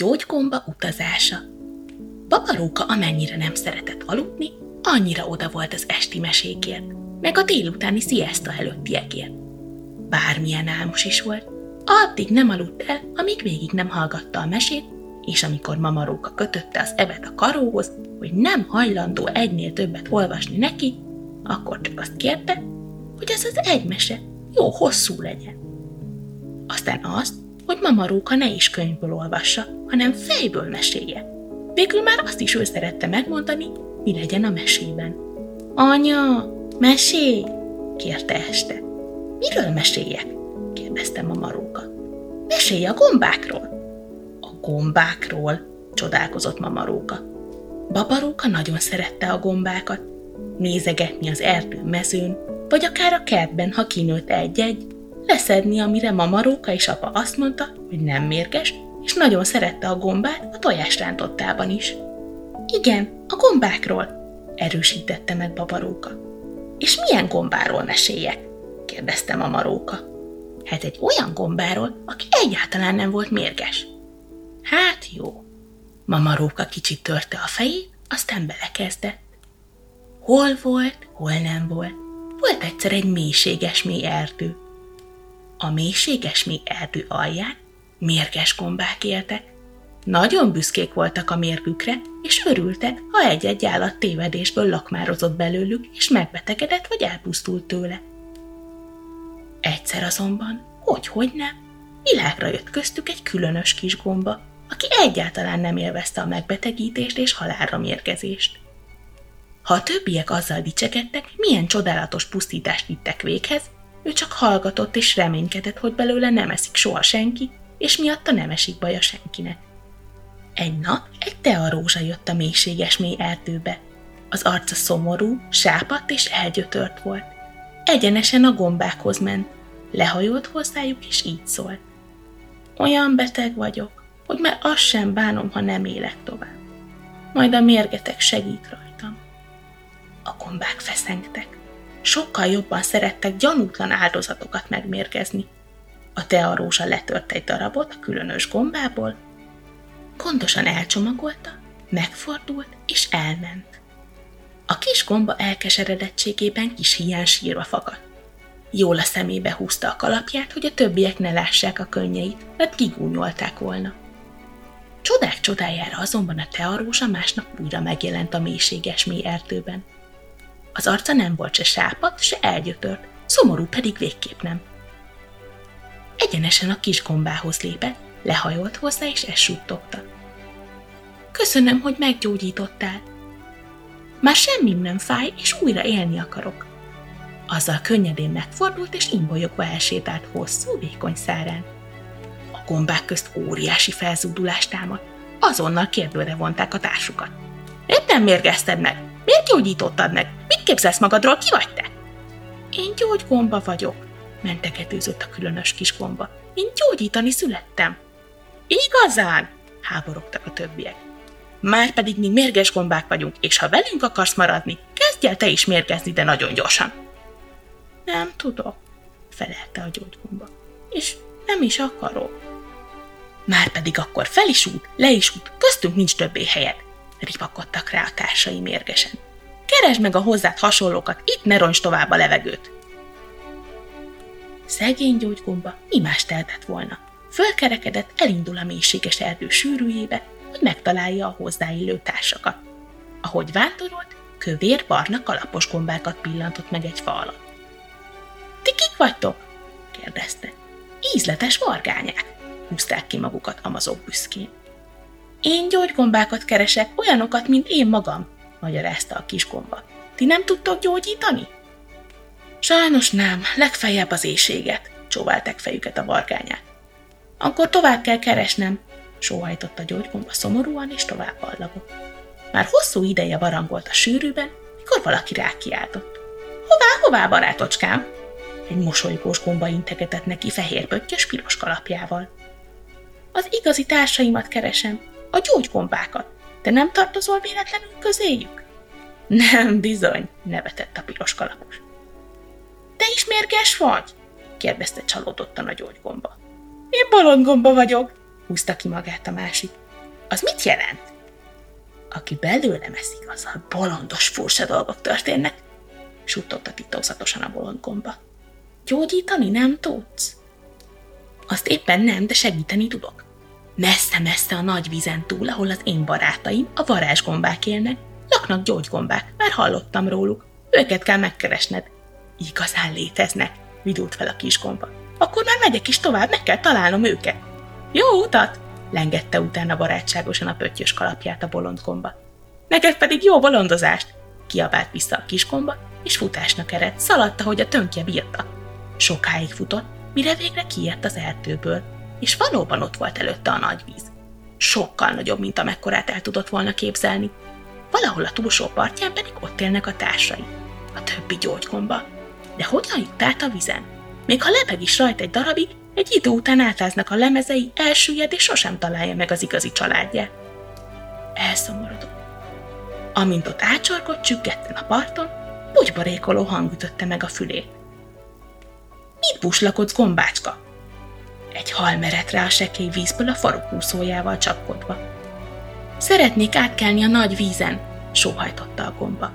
gyógygomba utazása Babaróka amennyire nem szeretett aludni, annyira oda volt az esti mesékért, meg a délutáni sziaszta előttiekért. Bármilyen álmos is volt, addig nem aludt el, amíg végig nem hallgatta a mesét, és amikor mamaróka kötötte az evet a karóhoz, hogy nem hajlandó egynél többet olvasni neki, akkor csak azt kérte, hogy ez az egy mese jó hosszú legyen. Aztán azt, hogy mamaróka ne is könyvből olvassa, hanem fejből mesélje. Végül már azt is ő szerette megmondani, mi legyen a mesében. Anya, mesélj! kérte este. Miről meséljek? kérdezte mamaróka. Mesélj a gombákról. A gombákról, csodálkozott mamaróka. Babaróka nagyon szerette a gombákat. Nézegetni az erdő mezőn, vagy akár a kertben, ha kinőtt egy-egy, leszedni, amire mamaróka és apa azt mondta, hogy nem mérges, és nagyon szerette a gombát a tojásrántottában is. Igen, a gombákról, erősítette meg babaróka. És milyen gombáról meséljek? kérdezte mamaróka. Hát egy olyan gombáról, aki egyáltalán nem volt mérges. Hát jó. Mamaróka kicsit törte a fejét, aztán belekezdett. Hol volt, hol nem volt. Volt egyszer egy mélységes mély erdő. A mélységes mély erdő alján mérges gombák éltek. Nagyon büszkék voltak a mérgükre, és örültek, ha egy-egy állat tévedésből lakmározott belőlük, és megbetegedett vagy elpusztult tőle. Egyszer azonban, hogy-hogy nem, világra jött köztük egy különös kis gomba, aki egyáltalán nem élvezte a megbetegítést és halálra mérgezést. Ha a többiek azzal dicsekedtek, milyen csodálatos pusztítást vittek véghez, ő csak hallgatott és reménykedett, hogy belőle nem eszik soha senki, és miatta nem esik baja senkinek. Egy nap egy tearózsa jött a mélységes mély erdőbe. Az arca szomorú, sápadt és elgyötört volt. Egyenesen a gombákhoz ment, lehajolt hozzájuk és így szólt. Olyan beteg vagyok, hogy már azt sem bánom, ha nem élek tovább. Majd a mérgetek segít rajtam. A gombák feszengtek. Sokkal jobban szerettek gyanútlan áldozatokat megmérgezni, a tearózsa letört egy darabot a különös gombából, gondosan elcsomagolta, megfordult és elment. A kis gomba elkeseredettségében kis hián sírva fakadt. Jól a szemébe húzta a kalapját, hogy a többiek ne lássák a könnyeit, mert kigúnyolták volna. Csodák csodájára azonban a tearózsa másnap újra megjelent a mélységes mély erdőben. Az arca nem volt se sápat, se elgyötört, szomorú pedig végképp nem egyenesen a kis gombához lépett, lehajolt hozzá, és ezt suttogta. Köszönöm, hogy meggyógyítottál. Már semmi nem fáj, és újra élni akarok. Azzal könnyedén megfordult, és imbolyogva elsétált hosszú, vékony szárán. A gombák közt óriási felzúdulást támadt. Azonnal kérdőre vonták a társukat. Nem mérgezted meg? Miért gyógyítottad meg? Mit képzelsz magadról? Ki vagy te? Én gyógygomba vagyok, mentegetőzött a különös kis gomba. Én gyógyítani születtem. Igazán? háborogtak a többiek. Már pedig mi mérges gombák vagyunk, és ha velünk akarsz maradni, kezdj el te is mérgezni, de nagyon gyorsan. Nem tudok, felelte a gyógygomba. És nem is akarok. Már pedig akkor fel is út, le is út, köztünk nincs többé helyed, ripakodtak rá a társai mérgesen. Keresd meg a hozzád hasonlókat, itt ne roncs tovább a levegőt. Szegény gyógygomba mi más tehetett volna. Fölkerekedett, elindul a mélységes erdő sűrűjébe, hogy megtalálja a hozzáillő társakat. Ahogy vándorolt, kövér-barna kalapos gombákat pillantott meg egy fa alatt. Ti kik vagytok? kérdezte. Ízletes vargányák, húzták ki magukat amazok büszkén. Én gyógygombákat keresek, olyanokat, mint én magam, magyarázta a kis gomba. Ti nem tudtok gyógyítani? Sajnos nem, legfeljebb az éjséget, csóválták fejüket a vargányák. Akkor tovább kell keresnem, sóhajtott a gyógygomba szomorúan, és tovább ballagott. Már hosszú ideje barangolt a sűrűben, mikor valaki rákiáltott. Hová, hová, barátocskám? Egy mosolygós gomba integetett neki fehér pöttyös piros kalapjával. Az igazi társaimat keresem, a gyógygombákat. Te nem tartozol véletlenül közéjük? Nem, bizony, nevetett a piros kalapos. Te is mérges vagy? kérdezte csalódottan a gyógygomba. Én bolondgomba vagyok, húzta ki magát a másik. Az mit jelent? Aki belőle eszik, azzal bolondos furcsa dolgok történnek, suttogta titokzatosan a bolond gomba. Gyógyítani nem tudsz? Azt éppen nem, de segíteni tudok. Messze-messze a nagy vízen túl, ahol az én barátaim, a varázsgombák élnek, laknak gyógygombák, már hallottam róluk. Őket kell megkeresned. Igazán léteznek, vidult fel a kisgomba. Akkor már megyek is tovább, meg kell találnom őket. Jó utat! lengette utána barátságosan a pöttyös kalapját a bolondgomba. Neked pedig jó bolondozást! kiabált vissza a kisgomba, és futásnak eredt, szaladta, hogy a tönkje bírta. Sokáig futott, mire végre kiért az erdőből, és valóban ott volt előtte a nagy víz. Sokkal nagyobb, mint amekkorát el tudott volna képzelni. Valahol a túlsó partján pedig ott élnek a társai, a többi gyógygomba. De hogyan jut át a vizen? Még ha lebeg is rajta egy darabig, egy idő után átáznak a lemezei, elsüllyed és sosem találja meg az igazi családját. Elszomorodott. Amint ott ácsorgott csüggetten a parton, bugybarékoló hang ütötte meg a fülét. Mit buslakodsz, gombácska? Egy hal merett rá a sekély vízből a farokúszójával csapkodva. Szeretnék átkelni a nagy vízen, sóhajtotta a gomba.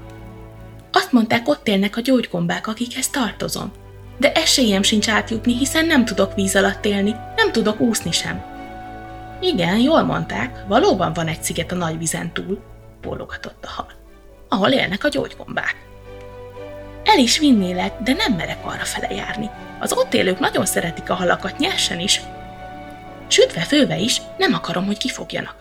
Azt mondták, ott élnek a gyógygombák, akikhez tartozom. De esélyem sincs átjutni, hiszen nem tudok víz alatt élni, nem tudok úszni sem. Igen, jól mondták, valóban van egy sziget a nagy vízen túl, bólogatott a hal, ahol élnek a gyógygombák. El is vinnélek, de nem merek arra fele járni. Az ott élők nagyon szeretik a halakat nyersen is. Sütve főve is, nem akarom, hogy kifogjanak.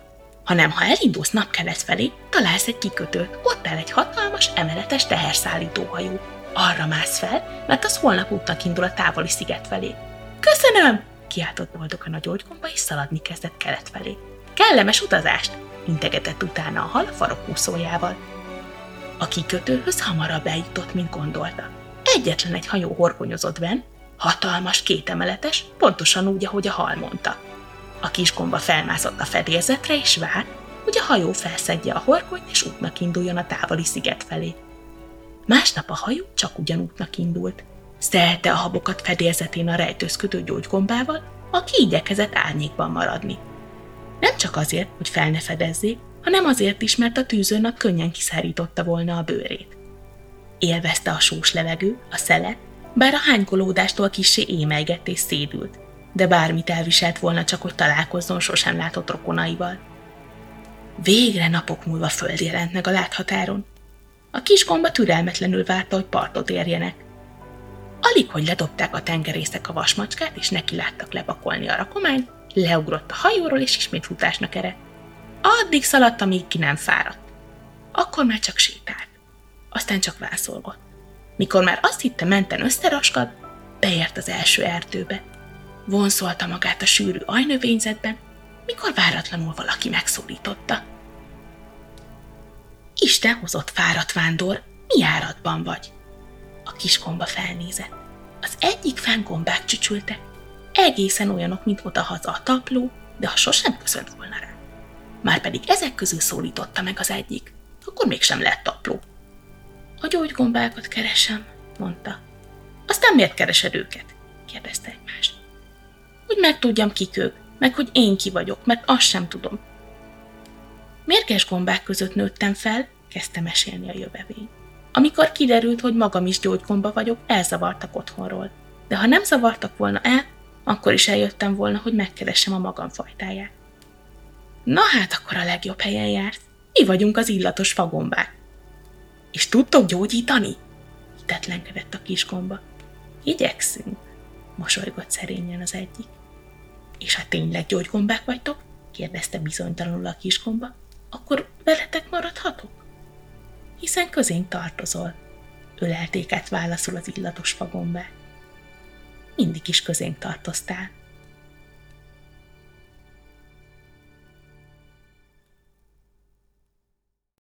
Hanem ha elindulsz napkelet felé, találsz egy kikötőt, ott áll egy hatalmas, emeletes teherszállítóhajó. Arra mász fel, mert az holnap útnak indul a távoli sziget felé. Köszönöm! kiáltott boldogan a gyógygomba, és szaladni kezdett kelet felé. Kellemes utazást! integetett utána a hal farokúszójával. A kikötőhöz hamarabb eljutott, mint gondolta. Egyetlen egy hajó horgonyozott benn, hatalmas, kétemeletes, pontosan úgy, ahogy a hal mondta. A kisgomba felmászott a fedélzetre, és várt, hogy a hajó felszedje a horgonyt, és útnak induljon a távoli sziget felé. Másnap a hajó csak ugyanútnak indult. Szelte a habokat fedélzetén a rejtőzködő gyógygombával, aki igyekezett árnyékban maradni. Nem csak azért, hogy fel ne fedezzék, hanem azért is, mert a tűzőnap könnyen kiszárította volna a bőrét. Élvezte a sós levegő, a szelet, bár a hánykolódástól kissé émelgett és szédült, de bármit elviselt volna csak, hogy találkozzon sosem látott rokonaival. Végre napok múlva föld jelent meg a láthatáron. A kis gomba türelmetlenül várta, hogy partot érjenek. Alig, hogy ledobták a tengerészek a vasmacskát, és neki láttak lepakolni a rakományt, leugrott a hajóról, és ismét futásnak eredt. Addig szaladt, amíg ki nem fáradt. Akkor már csak sétált. Aztán csak vászolgott. Mikor már azt hitte menten összeraskad, beért az első erdőbe. Vonszolta magát a sűrű ajnövényzetben, mikor váratlanul valaki megszólította. Isten hozott fáradt vándor, mi áradban vagy? A kiskomba felnézett. Az egyik fángombák csücsültek, egészen olyanok, mint odahaza a tapló, de ha sosem köszönt volna rá. Márpedig ezek közül szólította meg az egyik, akkor mégsem lett tapló. A gyógygombákat keresem, mondta. Aztán miért keresed őket? kérdezte egymást. Hogy megtudjam, kik ők, meg hogy én ki vagyok, mert azt sem tudom. Mérges gombák között nőttem fel, kezdte mesélni a jövevény. Amikor kiderült, hogy magam is gyógygomba vagyok, elzavartak otthonról. De ha nem zavartak volna el, akkor is eljöttem volna, hogy megkeressem a magam fajtáját. Na hát akkor a legjobb helyen jársz. Mi vagyunk az illatos fagombák. És tudtok gyógyítani? Hitetlenkedett a kisgomba. Igyekszünk, mosolygott szerényen az egyik. És ha tényleg gyógygombák vagytok? kérdezte bizonytalanul a kisgomba. Akkor veletek maradhatok? Hiszen közénk tartozol, ölelték át válaszul az illatos fagombák. Mindig is közénk tartoztál,